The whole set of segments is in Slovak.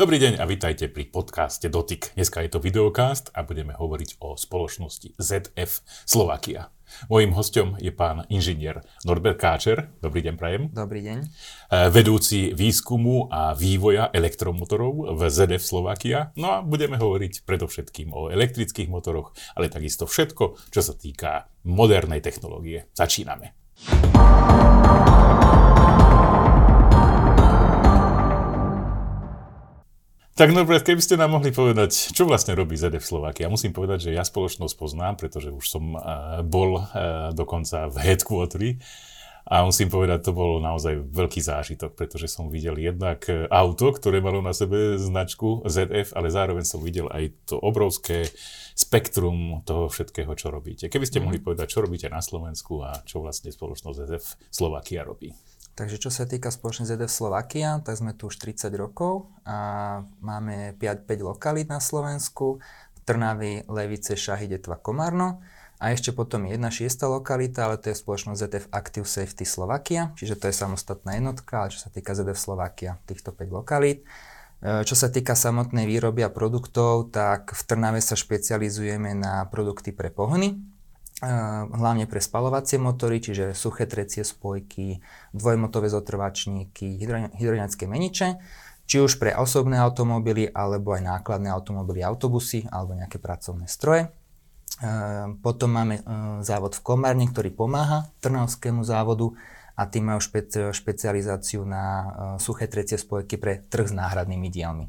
Dobrý deň a vítajte pri podcaste Dotyk. Dneska je to videokast a budeme hovoriť o spoločnosti ZF Slovakia. Mojím hostom je pán inžinier Norbert Káčer. Dobrý deň, prajem. Dobrý deň. E, vedúci výskumu a vývoja elektromotorov v ZF Slovakia. No a budeme hovoriť predovšetkým o elektrických motoroch, ale takisto všetko, čo sa týka modernej technológie. Začíname. Tak Norbert, keby ste nám mohli povedať, čo vlastne robí ZF Slovakia. Ja musím povedať, že ja spoločnosť poznám, pretože už som uh, bol uh, dokonca v headquarteri a musím povedať, to bol naozaj veľký zážitok, pretože som videl jednak auto, ktoré malo na sebe značku ZF, ale zároveň som videl aj to obrovské spektrum toho všetkého, čo robíte. Keby ste mm. mohli povedať, čo robíte na Slovensku a čo vlastne spoločnosť ZF Slovakia robí. Takže čo sa týka spoločnosti ZF Slovakia, tak sme tu už 30 rokov a máme 5, 5 lokalít na Slovensku. Trnavy, Levice, Šahy, Detva, Komárno. A ešte potom je jedna šiesta lokalita, ale to je spoločnosť ZF Active Safety Slovakia, čiže to je samostatná jednotka, ale čo sa týka ZF Slovakia, týchto 5 lokalít. E, čo sa týka samotnej výroby a produktov, tak v Trnave sa špecializujeme na produkty pre pohony, hlavne pre spalovacie motory, čiže suché trecie spojky, dvojmotové zotrvačníky, hydrodynamické meniče, či už pre osobné automobily, alebo aj nákladné automobily, autobusy, alebo nejaké pracovné stroje. Potom máme e, závod v Komárne, ktorý pomáha Trnavskému závodu a tým majú špe- špecializáciu na suché trecie spojky pre trh s náhradnými dielmi.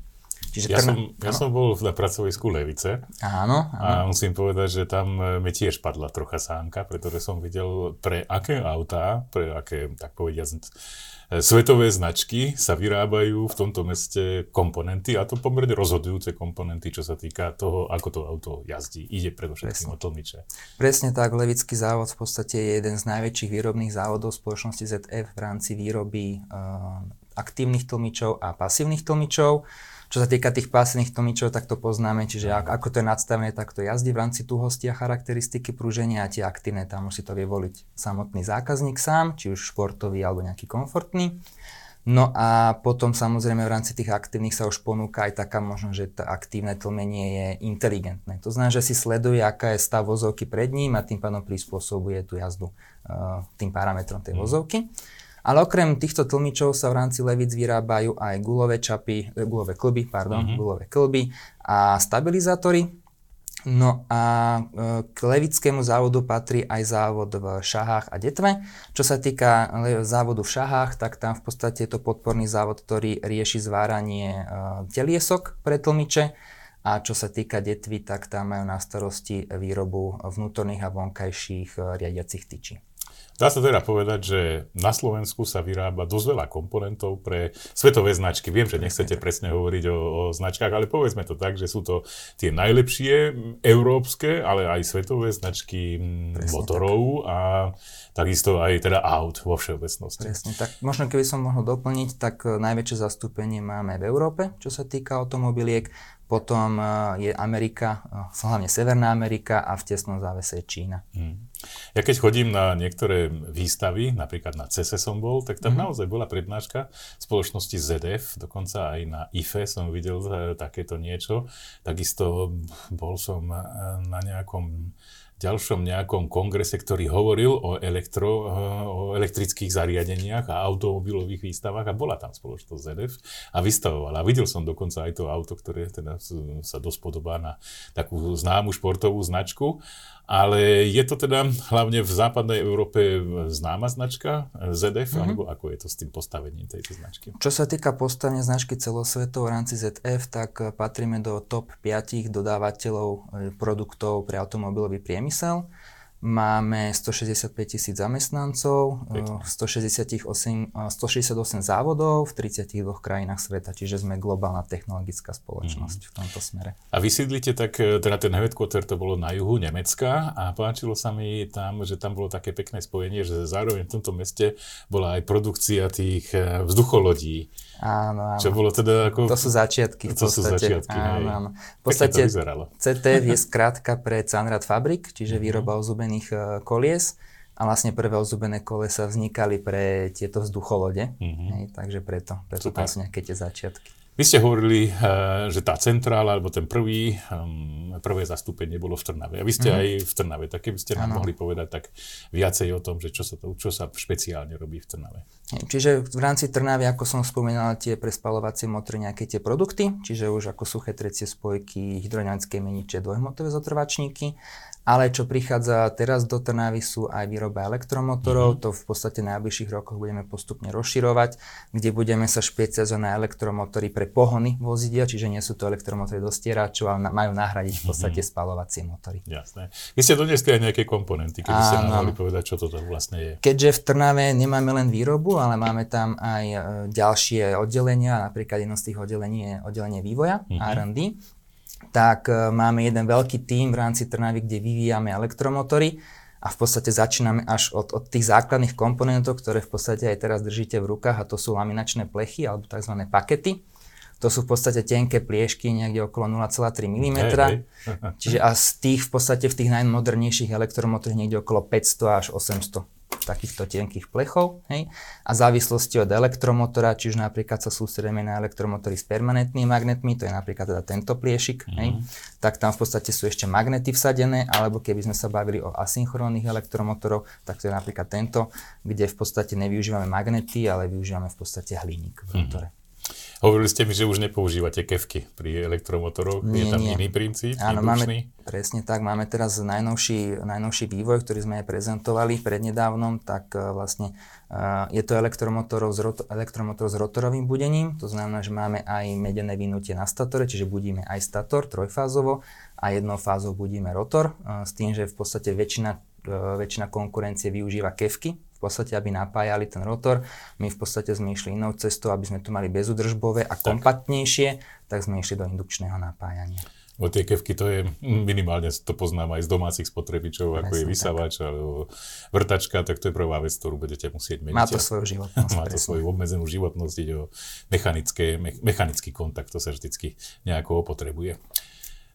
Čiže ja, som, ja som bol na pracovisku Levice áno, áno. a musím povedať, že tam e, mi tiež padla trocha sánka, pretože som videl pre aké autá, pre aké, tak povediať, e, svetové značky sa vyrábajú v tomto meste komponenty a to pomerne rozhodujúce komponenty, čo sa týka toho, ako to auto jazdí. Ide predovšetkým o tlmiče. Presne tak, Levický závod v podstate je jeden z najväčších výrobných závodov spoločnosti ZF v rámci výroby uh, aktívnych tlmičov a pasívnych tlmičov. Čo sa týka tých pasívnych tlmičov, tak to poznáme, čiže ako to je nadstavené, tak to jazdí v rámci tuhosti a charakteristiky prúženia a tie aktívne, tam si to vie voliť samotný zákazník sám, či už športový alebo nejaký komfortný. No a potom samozrejme v rámci tých aktívnych sa už ponúka aj taká možnosť, že to aktívne tlmenie je inteligentné. To znamená, že si sleduje, aká je stav vozovky pred ním a tým pádom prispôsobuje tú jazdu uh, tým parametrom tej mm. Ale okrem týchto tlmičov sa v rámci levíc vyrábajú aj gulové čapy, e, gulové klby, pardon, mm-hmm. gulové klby a stabilizátory. No a e, k levickému závodu patrí aj závod v Šahách a Detve. Čo sa týka závodu v Šahách, tak tam v podstate je to podporný závod, ktorý rieši zváranie e, teliesok pre tlmiče. A čo sa týka detvy, tak tam majú na starosti výrobu vnútorných a vonkajších riadiacich tyčí. Dá sa teda povedať, že na Slovensku sa vyrába dosť veľa komponentov pre svetové značky. Viem, že nechcete presne hovoriť o, o značkách, ale povedzme to tak, že sú to tie najlepšie európske, ale aj svetové značky presne motorov tak. a takisto aj teda aut vo všeobecnosti. Presne, tak možno keby som mohol doplniť, tak najväčšie zastúpenie máme v Európe, čo sa týka automobiliek, potom e, je Amerika, e, hlavne Severná Amerika a v tesnom závese je Čína. Hmm. Ja keď chodím na niektoré výstavy, napríklad na CESE som bol, tak tam mm-hmm. naozaj bola prednáška spoločnosti ZF, dokonca aj na IFE som videl e, takéto niečo. Takisto bol som na nejakom ďalšom nejakom kongrese, ktorý hovoril o, elektro, o elektrických zariadeniach a automobilových výstavách a bola tam spoločnosť ZF a vystavovala. A videl som dokonca aj to auto, ktoré teda sa dosť podobá na takú známu športovú značku. Ale je to teda hlavne v západnej Európe známa značka ZF, mm-hmm. alebo ako je to s tým postavením tejto značky? Čo sa týka postavenia značky celosvetov v rámci ZF, tak patríme do top 5 dodávateľov eh, produktov pre automobilový priemysel priemysel. Máme 165 tisíc zamestnancov, 168, 168 závodov v 32 krajinách sveta, čiže sme globálna technologická spoločnosť mm. v tomto smere. A vysídlite tak, e, teda ten headquarter to bolo na juhu Nemecka a páčilo sa mi tam, že tam bolo také pekné spojenie, že zároveň v tomto meste bola aj produkcia tých vzducholodí. Áno, áno. Čo bolo teda ako... To sú začiatky. To sú začiatky, áno, áno. V podstate CTF je skrátka pre Canrad Fabrik, čiže mm-hmm. výroba ozubených uh, kolies. A vlastne prvé ozubené kolesa vznikali pre tieto vzducholode. Mm-hmm. Hej, takže preto, preto tam sú nejaké tie začiatky. Vy ste hovorili, eh, že tá centrála, alebo ten prvý, ehm, prvé zastúpenie bolo v Trnave. A vy ste mm-hmm. aj v Trnave, tak keby ste nám ano. mohli povedať tak viacej o tom, že čo sa, to, čo sa špeciálne robí v Trnave. Čiže v rámci Trnavy, ako som spomínal, tie prespalovacie motory, nejaké tie produkty, čiže už ako suché trecie spojky, hydrodynamické meniče, dvojhmotové zotrvačníky ale čo prichádza teraz do Trnavy sú aj výroba elektromotorov, mm-hmm. to v podstate v najbližších rokoch budeme postupne rozširovať, kde budeme sa špecializovať na elektromotory pre pohony vozidia, čiže nie sú to elektromotory do stieračov, ale majú nahradiť v podstate mm-hmm. spalovacie motory. Jasné. Vy ste doniesli aj nejaké komponenty, keby ste nám mohli povedať, čo toto vlastne je. Keďže v Trnave nemáme len výrobu, ale máme tam aj e, ďalšie oddelenia, napríklad jedno z tých oddelení je oddelenie vývoja, mm-hmm. R&D, tak e, máme jeden veľký tím v rámci Trnavy, kde vyvíjame elektromotory a v podstate začíname až od, od tých základných komponentov, ktoré v podstate aj teraz držíte v rukách a to sú laminačné plechy alebo tzv. pakety. To sú v podstate tenké pliešky, niekde okolo 0,3 mm. Hey, hey. Čiže a z tých v podstate v tých najmodernejších elektromotoroch niekde okolo 500 až 800 takýchto tenkých plechov. Hej? A závislosti od elektromotora, či už napríklad sa sústredíme na elektromotory s permanentnými magnetmi, to je napríklad teda tento pliešik, mm-hmm. hej? Mhm. tak tam v podstate sú ešte magnety vsadené, alebo keby sme sa bavili o asynchrónnych elektromotorov, tak to je napríklad tento, kde v podstate nevyužívame magnety, ale využívame v podstate hliník v motore. Mm-hmm. Hovorili ste mi, že už nepoužívate kevky pri elektromotoroch. Nie, je tam nie. iný princíp? Áno, máme, presne tak. Máme teraz najnovší, najnovší vývoj, ktorý sme aj prezentovali prednedávnom, tak uh, vlastne uh, je to elektromotorov s, roto, elektromotor s rotorovým budením. To znamená, že máme aj medené vynutie na statore, čiže budíme aj stator trojfázovo a jednou fázou budíme rotor, uh, s tým, že v podstate väčšina, väčšina konkurencie využíva kevky podstate, aby napájali ten rotor. My v podstate sme išli inou cestou, aby sme to mali bezudržbové a kompaktnejšie, tak sme išli do indukčného napájania. O tie kevky to je, minimálne to poznám aj z domácich spotrebičov, ako je vysávač alebo vrtačka, tak to je prvá vec, ktorú budete musieť meniť. Má to svoju životnosť. Má to svoju obmedzenú životnosť, ide o mechanické, me, mechanický kontakt, to sa vždycky nejako opotrebuje.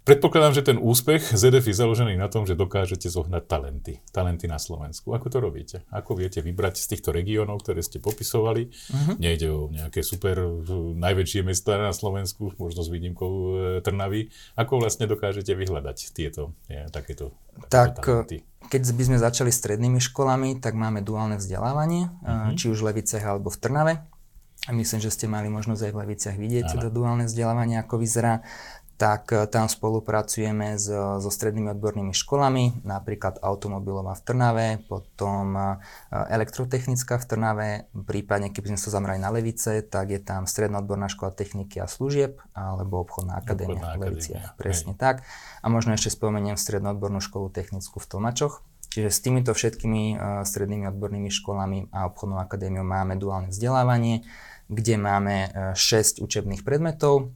Predpokladám, že ten úspech ZDF je založený na tom, že dokážete zohnať talenty. Talenty na Slovensku. Ako to robíte? Ako viete vybrať z týchto regiónov, ktoré ste popisovali? Uh-huh. Nejde o nejaké super najväčšie mesta na Slovensku, možno s výnimkou e, Trnavy. Ako vlastne dokážete vyhľadať tieto je, takéto, tak, talenty? Keď by sme začali strednými školami, tak máme duálne vzdelávanie, uh-huh. či už v Levicech alebo v Trnave. Myslím, že ste mali možnosť aj v Leviciach vidieť to duálne vzdelávanie, ako vyzerá tak e, tam spolupracujeme s, so strednými odbornými školami, napríklad automobilová v Trnave, potom e, elektrotechnická v Trnave, prípadne keby sme sa zamerali na Levice, tak je tam stredná odborná škola techniky a služieb, alebo obchodná akadémia v Leviciach, presne Hej. tak. A možno ešte spomeniem strednú odbornú školu technickú v Tlmačoch. Čiže s týmito všetkými uh, strednými odbornými školami a obchodnou akadémiou máme duálne vzdelávanie, kde máme uh, 6 učebných predmetov,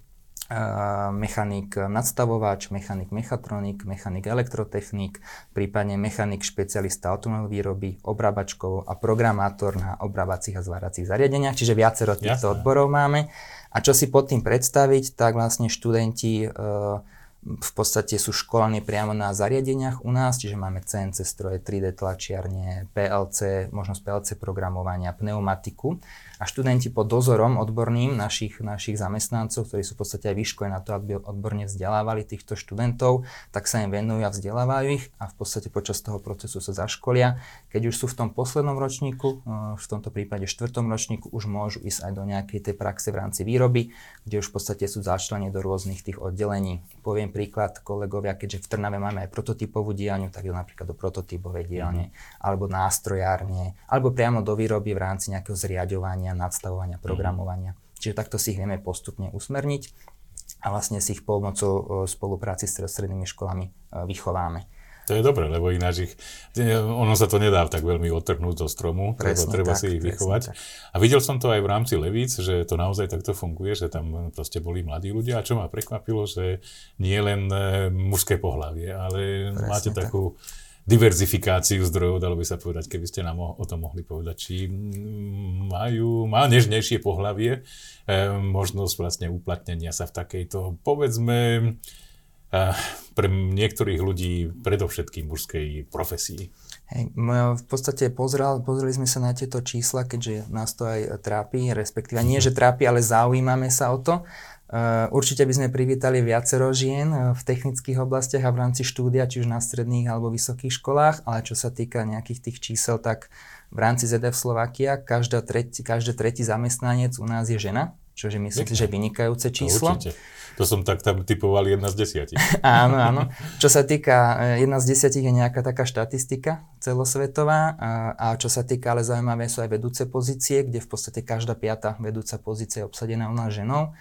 mechanik nadstavovač, mechanik mechatronik, mechanik elektrotechnik, prípadne mechanik špecialista automobilovej výroby, obrábačkov a programátor na obrábacích a zváracích zariadeniach, čiže viacero týchto Jasne. odborov máme. A čo si pod tým predstaviť, tak vlastne študenti v podstate sú školení priamo na zariadeniach u nás, čiže máme CNC stroje, 3D tlačiarne, PLC, možnosť PLC programovania, pneumatiku a študenti pod dozorom odborným našich, našich zamestnancov, ktorí sú v podstate aj vyškolení na to, aby odborne vzdelávali týchto študentov, tak sa im venujú a vzdelávajú ich a v podstate počas toho procesu sa zaškolia. Keď už sú v tom poslednom ročníku, eh, v tomto prípade štvrtom ročníku, už môžu ísť aj do nejakej tej praxe v rámci výroby, kde už v podstate sú začlení do rôznych tých oddelení. Poviem príklad, kolegovia, keďže v Trnave máme aj prototypovú dielňu, tak je napríklad do prototypovej dielne, mm-hmm. alebo nástrojárne, alebo priamo do výroby v rámci nejakého zriadovania plánovania, nadstavovania, mhm. programovania. Čiže takto si ich vieme postupne usmerniť a vlastne si ich pomocou spolupráci s strednými školami e, vychováme. To je dobré, lebo ináč ich, ono sa to nedá tak veľmi odtrhnúť zo stromu, presne treba, treba tak, si ich vychovať. Tak. A videl som to aj v rámci Levíc, že to naozaj takto funguje, že tam proste boli mladí ľudia a čo ma prekvapilo, že nie len e, mužské pohlavie, ale presne máte tak. Diverzifikáciu zdrojov, dalo by sa povedať, keby ste nám o tom mohli povedať, či majú, má nežnejšie pohlavie, e, možnosť vlastne uplatnenia sa v takejto, povedzme, e, pre niektorých ľudí predovšetkým mužskej profesii. Hej, v podstate pozrel, pozreli sme sa na tieto čísla, keďže nás to aj trápi, respektíve nie, že trápi, ale zaujímame sa o to. Určite by sme privítali viacero žien v technických oblastiach a v rámci štúdia, či už na stredných alebo vysokých školách, ale čo sa týka nejakých tých čísel, tak v rámci ZF Slovakia každá tretí, každý tretí zamestnanec u nás je žena, čo je myslím si, že vynikajúce číslo. určite. To som tak tam typoval jedna z desiatich. áno, áno. Čo sa týka, e, jedna z desiatich je nejaká taká štatistika celosvetová a, a čo sa týka, ale zaujímavé sú aj vedúce pozície, kde v podstate každá piata vedúca pozícia je obsadená u nás ženou.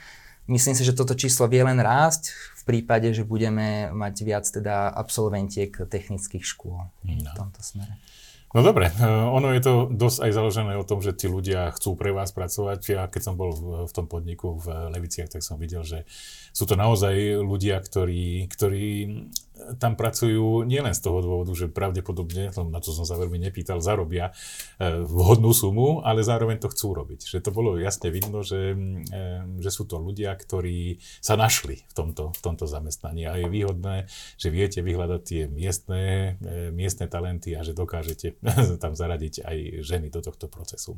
Myslím si, že toto číslo vie len rásť v prípade, že budeme mať viac teda absolventiek technických škôl no. v tomto smere. No dobre, eh, ono je to dosť aj založené o tom, že tí ľudia chcú pre vás pracovať. Ja keď som bol v, v tom podniku v Leviciach, tak som videl, že sú to naozaj ľudia, ktorí, ktorí tam pracujú nielen z toho dôvodu, že pravdepodobne, na to som sa veľmi nepýtal, zarobia e, vhodnú sumu, ale zároveň to chcú robiť. Že to bolo jasne vidno, že, e, že sú to ľudia, ktorí sa našli v tomto, v tomto zamestnaní a je výhodné, že viete vyhľadať tie miestne, e, miestne talenty a že dokážete tam zaradiť aj ženy do tohto procesu.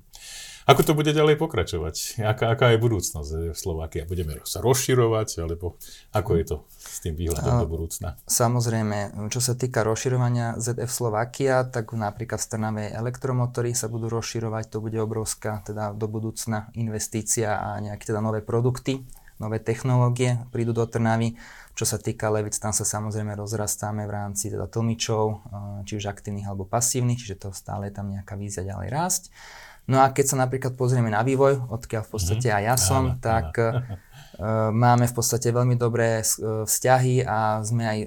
Ako to bude ďalej pokračovať? Aká, aká je budúcnosť v Slovakia? Budeme sa rozširovať, alebo ako je to s tým výhľadom do budúcna? Samozrejme, čo sa týka rozširovania ZF Slovakia, tak napríklad v Trnave elektromotory sa budú rozširovať, to bude obrovská teda do budúcna investícia a nejaké teda nové produkty, nové technológie prídu do Trnavy. Čo sa týka levic, tam sa samozrejme rozrastáme v rámci teda tlmičov, eh, či už aktívnych alebo pasívnych, čiže to stále je tam nejaká vízia ďalej rásť. No a keď sa napríklad pozrieme na vývoj, odkiaľ v podstate mm-hmm. aj ja som, áno, tak áno. Uh, máme v podstate veľmi dobré uh, vzťahy a sme aj,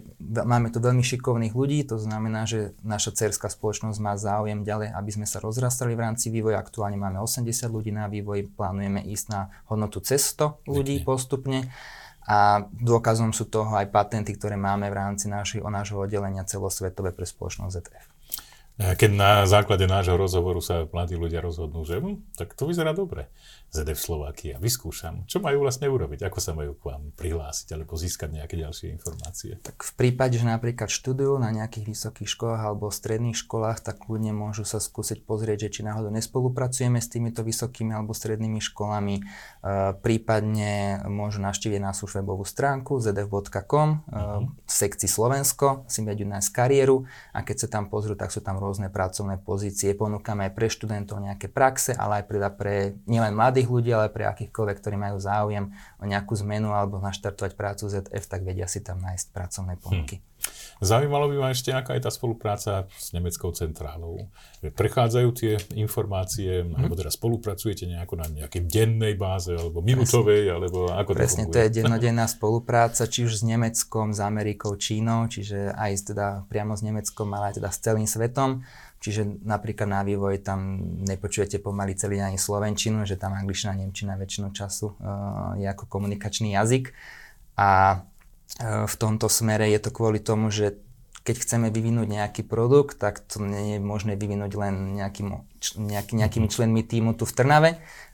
máme tu veľmi šikovných ľudí, to znamená, že naša cerská spoločnosť má záujem ďalej, aby sme sa rozrastali v rámci vývoja. Aktuálne máme 80 ľudí na vývoj, plánujeme ísť na hodnotu cez 100 ľudí postupne. A dôkazom sú toho aj patenty, ktoré máme v rámci našich, nášho oddelenia celosvetové pre spoločnosť ZF. Keď na základe nášho rozhovoru sa mladí ľudia rozhodnú, že hm, tak to vyzerá dobre, ZDF Slovakia, vyskúšam. Čo majú vlastne urobiť? Ako sa majú k vám prihlásiť alebo získať nejaké ďalšie informácie? Tak v prípade, že napríklad študujú na nejakých vysokých školách alebo stredných školách, tak ľudia môžu sa skúsiť pozrieť, že či náhodou nespolupracujeme s týmito vysokými alebo strednými školami. E, prípadne môžu navštíviť našu webovú stránku zdf.com e, uh-huh. v sekcii Slovensko, si vedú nájsť kariéru a keď sa tam pozrú, tak sú tam rôzne pracovné pozície. Ponúkame aj pre študentov nejaké praxe, ale aj pre, pre nielen mladých ľudí, ale pre akýchkoľvek, ktorí majú záujem o nejakú zmenu alebo naštartovať prácu ZF, tak vedia si tam nájsť pracovné ponuky. Hmm. Zaujímalo by ma ešte, aká je tá spolupráca s nemeckou centrálou. Prechádzajú tie informácie, hmm. alebo teda spolupracujete nejako na nejakej dennej báze, alebo minutovej, Presne. alebo ako to Presne, to, je dennodenná spolupráca, či už s Nemeckom, s Amerikou, Čínou, čiže aj teda priamo s Nemeckom, ale aj teda s celým svetom. Čiže napríklad na vývoj tam nepočujete pomaly celý ani slovenčinu, že tam angličtina, nemčina väčšinu času uh, je ako komunikačný jazyk. A v tomto smere je to kvôli tomu, že keď chceme vyvinúť nejaký produkt, tak to nie je možné vyvinúť len nejakým, nejaký, nejakými členmi týmu tu v Trnave,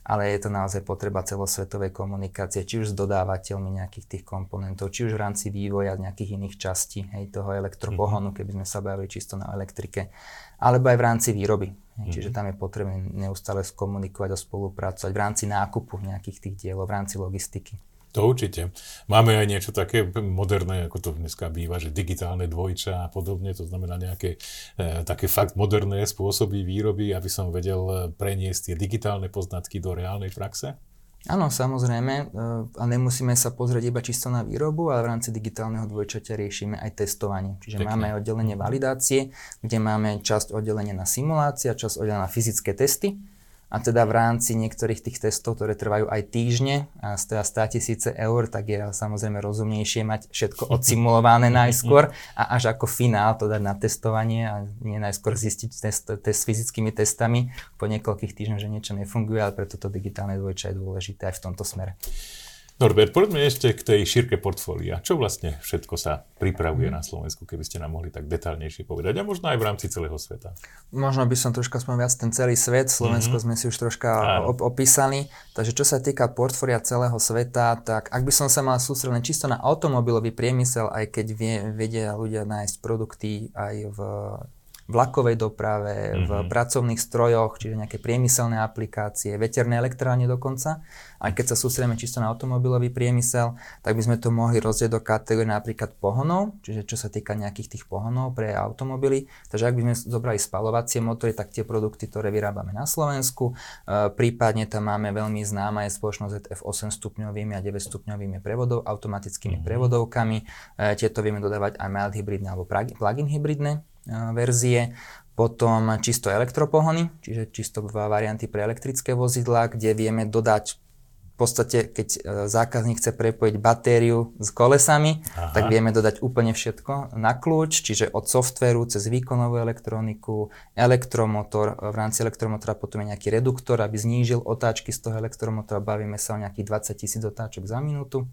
ale je to naozaj potreba celosvetovej komunikácie, či už s dodávateľmi nejakých tých komponentov, či už v rámci vývoja nejakých iných častí hej, toho elektropohonu, keby sme sa bavili čisto na elektrike alebo aj v rámci výroby. Mm-hmm. Čiže tam je potrebné neustále skomunikovať a spolupracovať v rámci nákupu nejakých tých dielov, v rámci logistiky. To určite. Máme aj niečo také moderné, ako to dneska býva, že digitálne dvojča a podobne, to znamená nejaké e, také fakt moderné spôsoby výroby, aby som vedel preniesť tie digitálne poznatky do reálnej praxe? Áno, samozrejme, eh, a nemusíme sa pozrieť iba čisto na výrobu, ale v rámci digitálneho dvojčaťa riešime aj testovanie. Čiže Pekne. máme oddelenie validácie, kde máme časť oddelenia na simulácia, časť oddelenia na fyzické testy a teda v rámci niektorých tých testov, ktoré trvajú aj týždne a stoja 100 tisíce eur, tak je samozrejme rozumnejšie mať všetko odsimulované najskôr a až ako finál to dať na testovanie a nie najskôr zistiť test, test s fyzickými testami po niekoľkých týždňoch, že niečo nefunguje, ale preto to digitálne dvojča je dôležité aj v tomto smere. Norbert, poďme ešte k tej šírke portfólia. Čo vlastne všetko sa pripravuje na Slovensku, keby ste nám mohli tak detálnejšie povedať a možno aj v rámci celého sveta? Možno by som troška aspoň viac ten celý svet. Slovensko mm-hmm. sme si už troška op- opísali. Takže čo sa týka portfólia celého sveta, tak ak by som sa mal sústrediť čisto na automobilový priemysel, aj keď vie, vedia ľudia nájsť produkty aj v vlakovej doprave, mm-hmm. v mhm. pracovných strojoch, čiže nejaké priemyselné aplikácie, veterné elektrárne dokonca. Aj keď sa sústredíme čisto na automobilový priemysel, tak by sme to mohli rozdieť do kategórie napríklad pohonov, čiže čo sa týka nejakých tých pohonov pre automobily. Takže ak by sme zobrali spalovacie motory, tak tie produkty, ktoré vyrábame na Slovensku, e, prípadne tam máme veľmi známa je spoločnosť ZF 8 stupňovými a 9 stupňovými prevodov, automatickými mm-hmm. prevodovkami. E, tieto vieme dodávať aj mild hybridné alebo plug-in hybridné verzie. Potom čisto elektropohony, čiže čisto varianty pre elektrické vozidla, kde vieme dodať podstate, keď e, zákazník chce prepojiť batériu s kolesami, Aha. tak vieme dodať úplne všetko na kľúč, čiže od softveru cez výkonovú elektroniku, elektromotor, v rámci elektromotora potom je nejaký reduktor, aby znížil otáčky z toho elektromotora, bavíme sa o nejakých 20 tisíc otáčok za minútu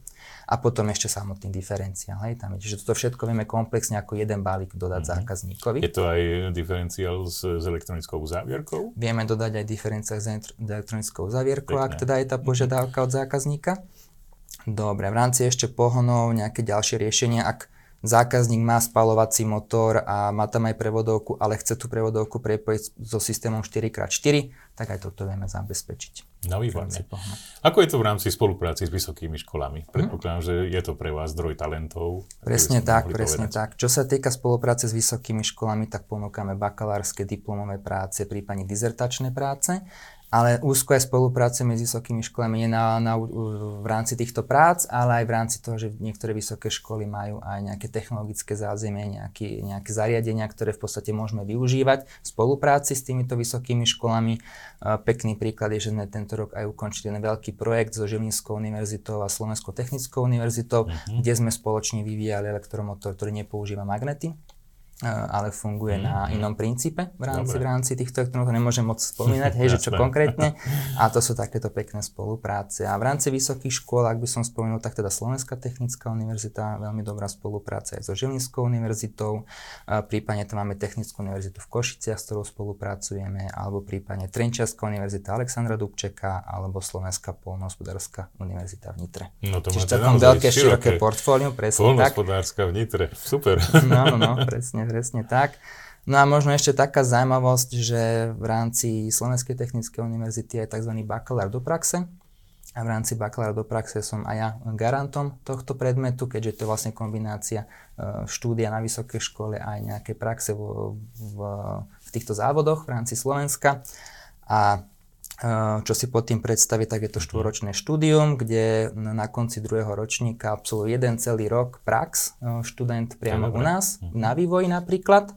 a potom ešte samotný diferenciál. Hej, tam je. Čiže toto všetko vieme komplexne ako jeden balík dodať mm-hmm. zákazníkovi. Je to aj diferenciál s, s elektronickou uzávierkou? Vieme dodať aj diferenciál s elektronickou uzávierkou, ak teda je tá požiadavka od zákazníka. Dobre, v rámci ešte pohonov nejaké ďalšie riešenia, ak zákazník má spalovací motor a má tam aj prevodovku, ale chce tú prevodovku prepojiť so systémom 4x4, tak aj toto vieme zabezpečiť. No výborne. Ako je to v rámci spolupráci s vysokými školami? Hm? Predpokladám, že je to pre vás zdroj talentov. Presne tak, presne povedať. tak. Čo sa týka spolupráce s vysokými školami, tak ponúkame bakalárske diplomové práce, prípadne dizertačné práce ale úzko aj spolupracujeme s vysokými školami nie na, na, v rámci týchto prác, ale aj v rámci toho, že niektoré vysoké školy majú aj nejaké technologické zázemie, nejaké, nejaké zariadenia, ktoré v podstate môžeme využívať v spolupráci s týmito vysokými školami. Pekný príklad je, že sme tento rok aj ukončili ten veľký projekt so Žilinskou univerzitou a Slovenskou technickou univerzitou, uh-huh. kde sme spoločne vyvíjali elektromotor, ktorý nepoužíva magnety ale funguje mm. na mhm. inom princípe v rámci, v rámci týchto elektronov. nemôžem moc spomínať, hej, že čo konkrétne. A to sú takéto pekné spolupráce. A v rámci vysokých škôl, ak by som spomenul, tak teda Slovenská technická univerzita, veľmi dobrá spolupráca aj so Žilinskou univerzitou, prípadne tam máme Technickú univerzitu v Košiciach, s ktorou spolupracujeme, alebo prípadne Trenčiarská univerzita Alexandra Dubčeka, alebo Slovenská polnohospodárska univerzita v Nitre. No to Čiže takom veľké, široké, široké portfólium, presne tak. Polnohospodárska v Nitre, super. No, no, no, presne presne tak. No a možno ešte taká zaujímavosť, že v rámci Slovenskej technickej univerzity je tzv. bakalár do praxe. A v rámci bakalára do praxe som aj ja garantom tohto predmetu, keďže to je vlastne kombinácia e, štúdia na vysokej škole a aj nejaké praxe v, v, v týchto závodoch v rámci Slovenska. A čo si pod tým predstaviť, tak je to štvoročné štúdium, kde na konci druhého ročníka absolvuje jeden celý rok prax, e, študent priamo u nás, mhm. na vývoji napríklad.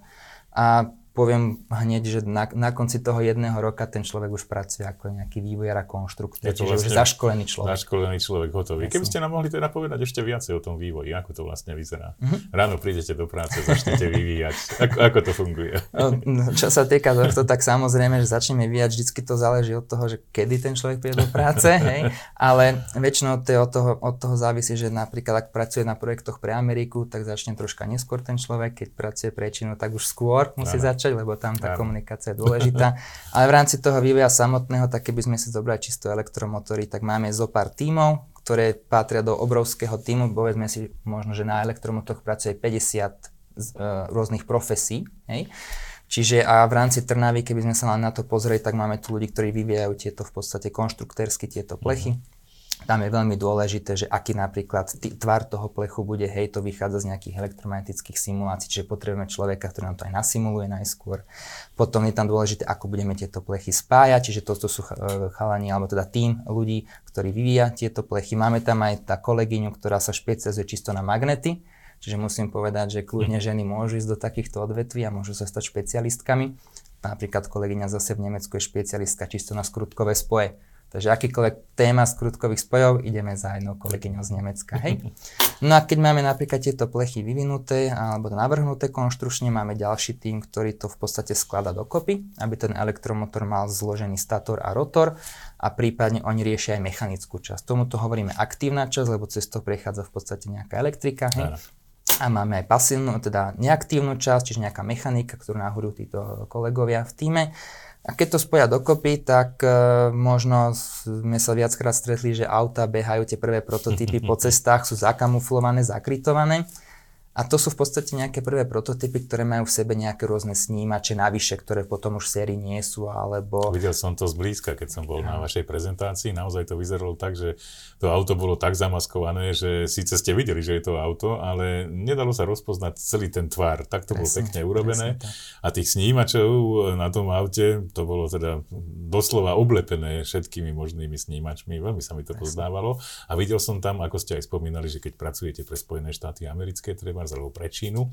A poviem hneď, že na, na konci toho jedného roka ten človek už pracuje ako nejaký vývojár a konštruktor, čiže vlastne už zaškolený človek. Zaškolený človek, hotový. Keby ste nám mohli teda povedať ešte viacej o tom vývoji, ako to vlastne vyzerá. Mm-hmm. Ráno prídete do práce, začnete vyvíjať. Ako, ako to funguje? No, čo sa týka tohto, tak samozrejme, že začneme vyvíjať, vždycky to záleží od toho, že kedy ten človek príde do práce, hej? ale väčšinou to od toho, od toho závisí, že napríklad ak pracuje na projektoch pre Ameriku, tak začne troška neskôr ten človek, keď pracuje pre Čínu, tak už skôr musí Aha. začať začať, lebo tam tá ja. komunikácia je dôležitá. Ale v rámci toho vývoja samotného, tak keby sme si zobrali čisto elektromotory, tak máme zo pár tímov, ktoré patria do obrovského týmu. Povedzme si možno, že na elektromotoroch pracuje 50 uh, e, rôznych profesí. Hej? Čiže a v rámci Trnavy, keby sme sa na to pozreli, tak máme tu ľudí, ktorí vyvíjajú tieto v podstate konštruktérsky tieto plechy. Uh-huh tam je veľmi dôležité, že aký napríklad t- tvar toho plechu bude, hej, to vychádza z nejakých elektromagnetických simulácií, čiže potrebujeme človeka, ktorý nám to aj nasimuluje najskôr. Potom je tam dôležité, ako budeme tieto plechy spájať, čiže toto sú chalani, alebo teda tým ľudí, ktorí vyvíja tieto plechy. Máme tam aj tá kolegyňu, ktorá sa špecializuje čisto na magnety, čiže musím povedať, že kľudne mhm. ženy môžu ísť do takýchto odvetví a môžu sa stať špecialistkami. Napríklad kolegyňa zase v Nemecku je špecialistka čisto na skrutkové spoje Takže akýkoľvek téma skrutkových spojov, ideme za jednou kolegyňou z Nemecka. Hej? No a keď máme napríklad tieto plechy vyvinuté alebo navrhnuté konštručne, máme ďalší tým, ktorý to v podstate sklada dokopy, aby ten elektromotor mal zložený stator a rotor a prípadne oni riešia aj mechanickú časť. Tomuto hovoríme aktívna časť, lebo cez to prechádza v podstate nejaká elektrika. Hej? A máme aj pasívnu, teda neaktívnu časť, čiže nejaká mechanika, ktorú nahorujú títo kolegovia v týme. A keď to spoja dokopy, tak uh, možno sme sa viackrát stretli, že auta behajú tie prvé prototypy po cestách, sú zakamuflované, zakrytované. A to sú v podstate nejaké prvé prototypy, ktoré majú v sebe nejaké rôzne snímače navyše, ktoré potom už v sérii nie sú, alebo... Videl som to zblízka, keď som bol ja. na vašej prezentácii. Naozaj to vyzeralo tak, že to auto bolo tak zamaskované, že síce ste videli, že je to auto, ale nedalo sa rozpoznať celý ten tvar. Tak to presne, bolo pekne urobené. A tých snímačov na tom aute, to bolo teda doslova oblepené všetkými možnými snímačmi. Veľmi sa mi to poznávalo. A videl som tam, ako ste aj spomínali, že keď pracujete pre Spojené štáty americké, treba Mars alebo pre Čínu,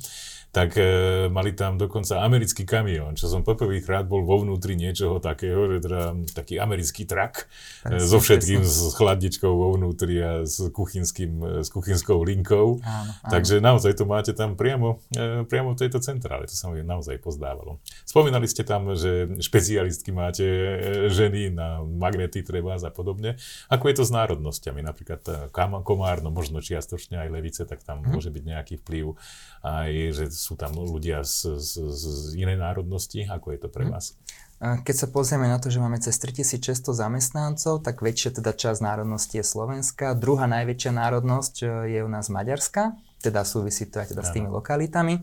tak e, mali tam dokonca americký kamión, čo som poprvýkrát bol vo vnútri niečoho takého, že teda taký americký trak e, so všetkým, s chladničkou vo vnútri a s, kuchynským, e, s kuchynskou linkou. Áno, áno. Takže naozaj to máte tam priamo, e, priamo v tejto centrále, to sa mi naozaj pozdávalo. Spomínali ste tam, že špecialistky máte e, ženy na magnety treba a podobne. Ako je to s národnosťami? Napríklad Komárno, možno čiastočne aj Levice, tak tam hm. môže byť nejaký vplyv vplyv aj, že sú tam ľudia z, z, z inej národnosti. Ako je to pre mhm. vás? Keď sa pozrieme na to, že máme cez 3600 zamestnancov, tak väčšia teda časť národnosti je Slovenská. Druhá najväčšia národnosť e, je u nás Maďarská, teda súvisí to aj teda s tými lokalitami.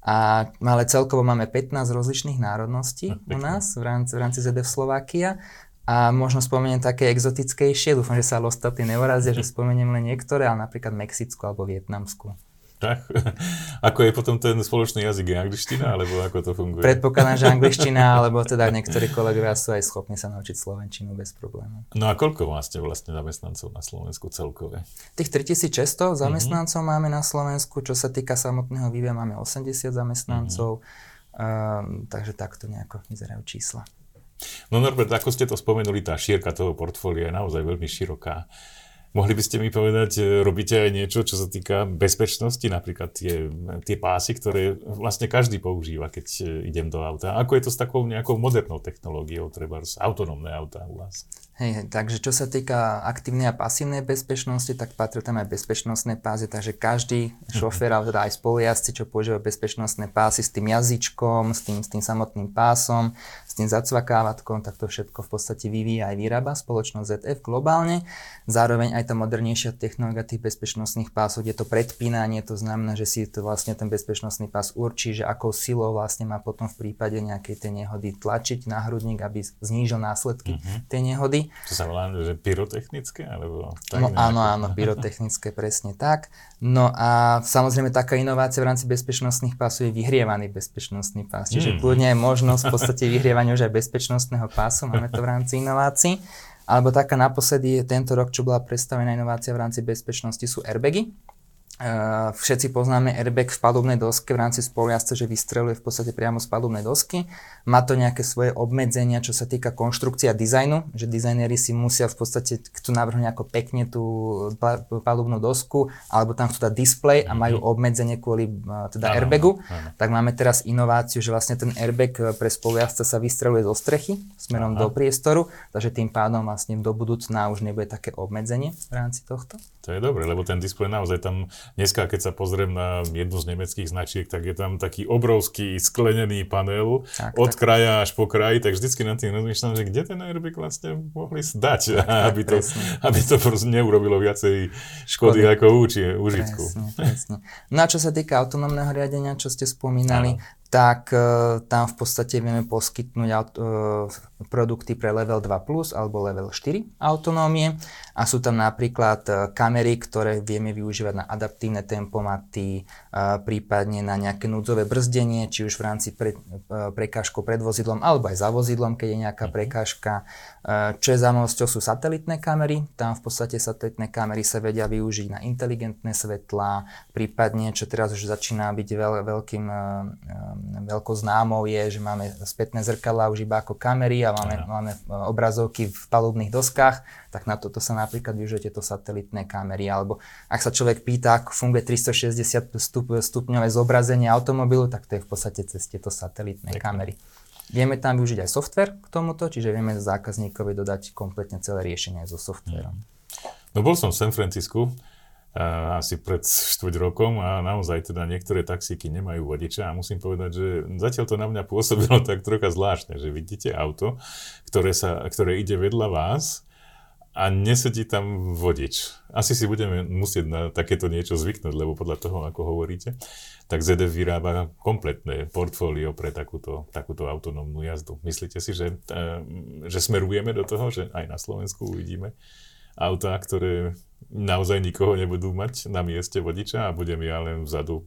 A, ale celkovo máme 15 rozličných národností no, u nás v rámci, v rámci ZDF Slovakia. A možno spomeniem také exotickejšie, dúfam, že sa ale ostatní neurazia, že spomeniem len niektoré, ale napríklad Mexickú alebo Vietnamskú. Tak? Ako je potom ten spoločný jazyk? angličtina, alebo ako to funguje? Predpokladám, že angličtina, alebo teda niektorí kolegovia sú aj schopní sa naučiť slovenčinu bez problémov. No a koľko máte vlastne zamestnancov na Slovensku celkové? Tých 3600 mhm. zamestnancov mm-hmm. máme na Slovensku, čo sa týka samotného vývia máme 80 zamestnancov, mm-hmm. um, takže takto nejako vyzerajú čísla. No Norbert, ako ste to spomenuli, tá šírka toho portfólia je naozaj veľmi široká. Mohli by ste mi povedať, e, robíte aj niečo, čo sa týka bezpečnosti, napríklad tie, tie pásy, ktoré vlastne každý používa, keď e, idem do auta. Ako je to s takou nejakou modernou technológiou, treba autonómne auta u vás? Hej, takže čo sa týka aktívnej a pasívnej bezpečnosti, tak patrí tam aj bezpečnostné pásy, takže každý šofér, alebo teda aj spolujazdci, čo používajú bezpečnostné pásy s tým jazyčkom, s tým, s tým samotným pásom, s tým zacvakávatkom, tak to všetko v podstate vyvíja aj vyrába spoločnosť ZF globálne. Zároveň aj tá modernejšia technológia tých bezpečnostných pásov, je to predpínanie, to znamená, že si to vlastne ten bezpečnostný pás určí, že akou silou vlastne má potom v prípade nejakej tej nehody tlačiť na hrudník, aby znížil následky uh-huh. tej nehody. To sa volá, že pyrotechnické? Alebo tak no áno, áno, pyrotechnické, presne tak. No a samozrejme taká inovácia v rámci bezpečnostných pásov je vyhrievaný bezpečnostný pás. Čiže mm. kľudne je možnosť v podstate vyhrievania už aj bezpečnostného pásu, máme to v rámci inovácií. Alebo taká naposledy je tento rok, čo bola predstavená inovácia v rámci bezpečnosti, sú airbagy. Uh, všetci poznáme airbag v palubnej doske v rámci spolujazca, že vystreluje v podstate priamo z palubnej dosky. Má to nejaké svoje obmedzenia, čo sa týka konštrukcia a dizajnu, že dizajneri si musia v podstate, chcú navrhnúť ako pekne tú palubnú dosku, alebo tam chcú dať display a majú mhm. obmedzenie kvôli uh, teda ano, airbagu. Ano. Tak máme teraz inováciu, že vlastne ten airbag e, pre spolujazca sa vystreluje zo strechy smerom Aha. do priestoru, takže tým pádom vlastne do budúcna už nebude také obmedzenie v rámci tohto. To je dobre, lebo ten displej naozaj tam Dneska, keď sa pozriem na jednu z nemeckých značiek, tak je tam taký obrovský sklenený panel tak, od tak. kraja až po kraj, tak vždycky na tým rozmýšľam, že kde ten airbag vlastne mohli zdať, aby to, aby to proste neurobilo viacej škody, škody. ako úči, užitku. Presne, presne. No a čo sa týka autonómneho riadenia, čo ste spomínali, Áno tak uh, tam v podstate vieme poskytnúť uh, produkty pre level 2 plus alebo level 4 autonómie a sú tam napríklad uh, kamery, ktoré vieme využívať na adaptívne tempomaty, uh, prípadne na nejaké núdzové brzdenie, či už v rámci pre, uh, prekážkou pred vozidlom alebo aj za vozidlom, keď je nejaká mhm. prekážka. Čo je zaujímavosťou sú satelitné kamery, tam v podstate satelitné kamery sa vedia využiť na inteligentné svetlá, prípadne čo teraz už začína byť veľ, veľkým veľkou známou je, že máme spätné zrkadlá už iba ako kamery a máme, máme e, obrazovky v palubných doskách, tak na toto sa napríklad využije tieto satelitné kamery. Alebo ak sa človek pýta, ako funguje 360 stup, stupňové zobrazenie automobilu, tak to je v podstate cez tieto satelitné Dekne. kamery. Vieme tam využiť aj software k tomuto, čiže vieme zákazníkovi dodať kompletne celé riešenie aj so softverom. No bol som v San Francisku asi pred štvrť rokom a naozaj teda niektoré taxíky nemajú vodiča a musím povedať, že zatiaľ to na mňa pôsobilo tak trocha zvláštne, že vidíte auto, ktoré, sa, ktoré ide vedľa vás a nesedí tam vodič. Asi si budeme musieť na takéto niečo zvyknúť, lebo podľa toho, ako hovoríte, tak ZDF vyrába kompletné portfólio pre takúto, takúto autonómnu jazdu. Myslíte si, že, eh, že smerujeme do toho, že aj na Slovensku uvidíme autá, ktoré naozaj nikoho nebudú mať na mieste vodiča a budem ja len vzadu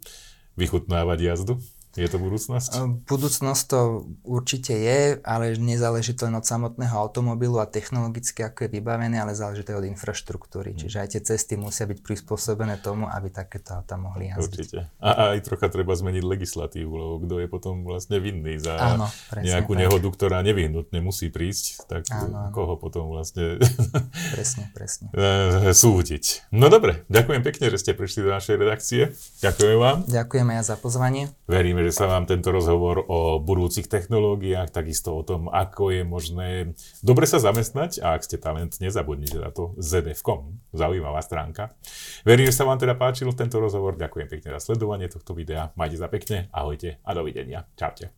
vychutnávať jazdu? Je to budúcnosť? Budúcnosť to určite je, ale nezáleží to len od samotného automobilu a technologicky ako je vybavené, ale záleží to od infraštruktúry. Hmm. Čiže aj tie cesty musia byť prispôsobené tomu, aby takéto auta mohli jazdiť. Určite. A aj trocha treba zmeniť legislatívu, lebo kto je potom vlastne vinný za áno, nejakú tak. nehodu, ktorá nevyhnutne musí prísť, tak áno, áno. koho potom vlastne presne, presne. súdiť. No dobre, ďakujem pekne, že ste prišli do našej redakcie. Ďakujem vám. Ďakujem aj za pozvanie. Veríme, že sa vám tento rozhovor o budúcich technológiách, takisto o tom, ako je možné dobre sa zamestnať a ak ste talent, nezabudnite na to zdf.com, zaujímavá stránka. Verím, že sa vám teda páčil tento rozhovor, ďakujem pekne za sledovanie tohto videa, majte sa pekne, ahojte a dovidenia. Čaute.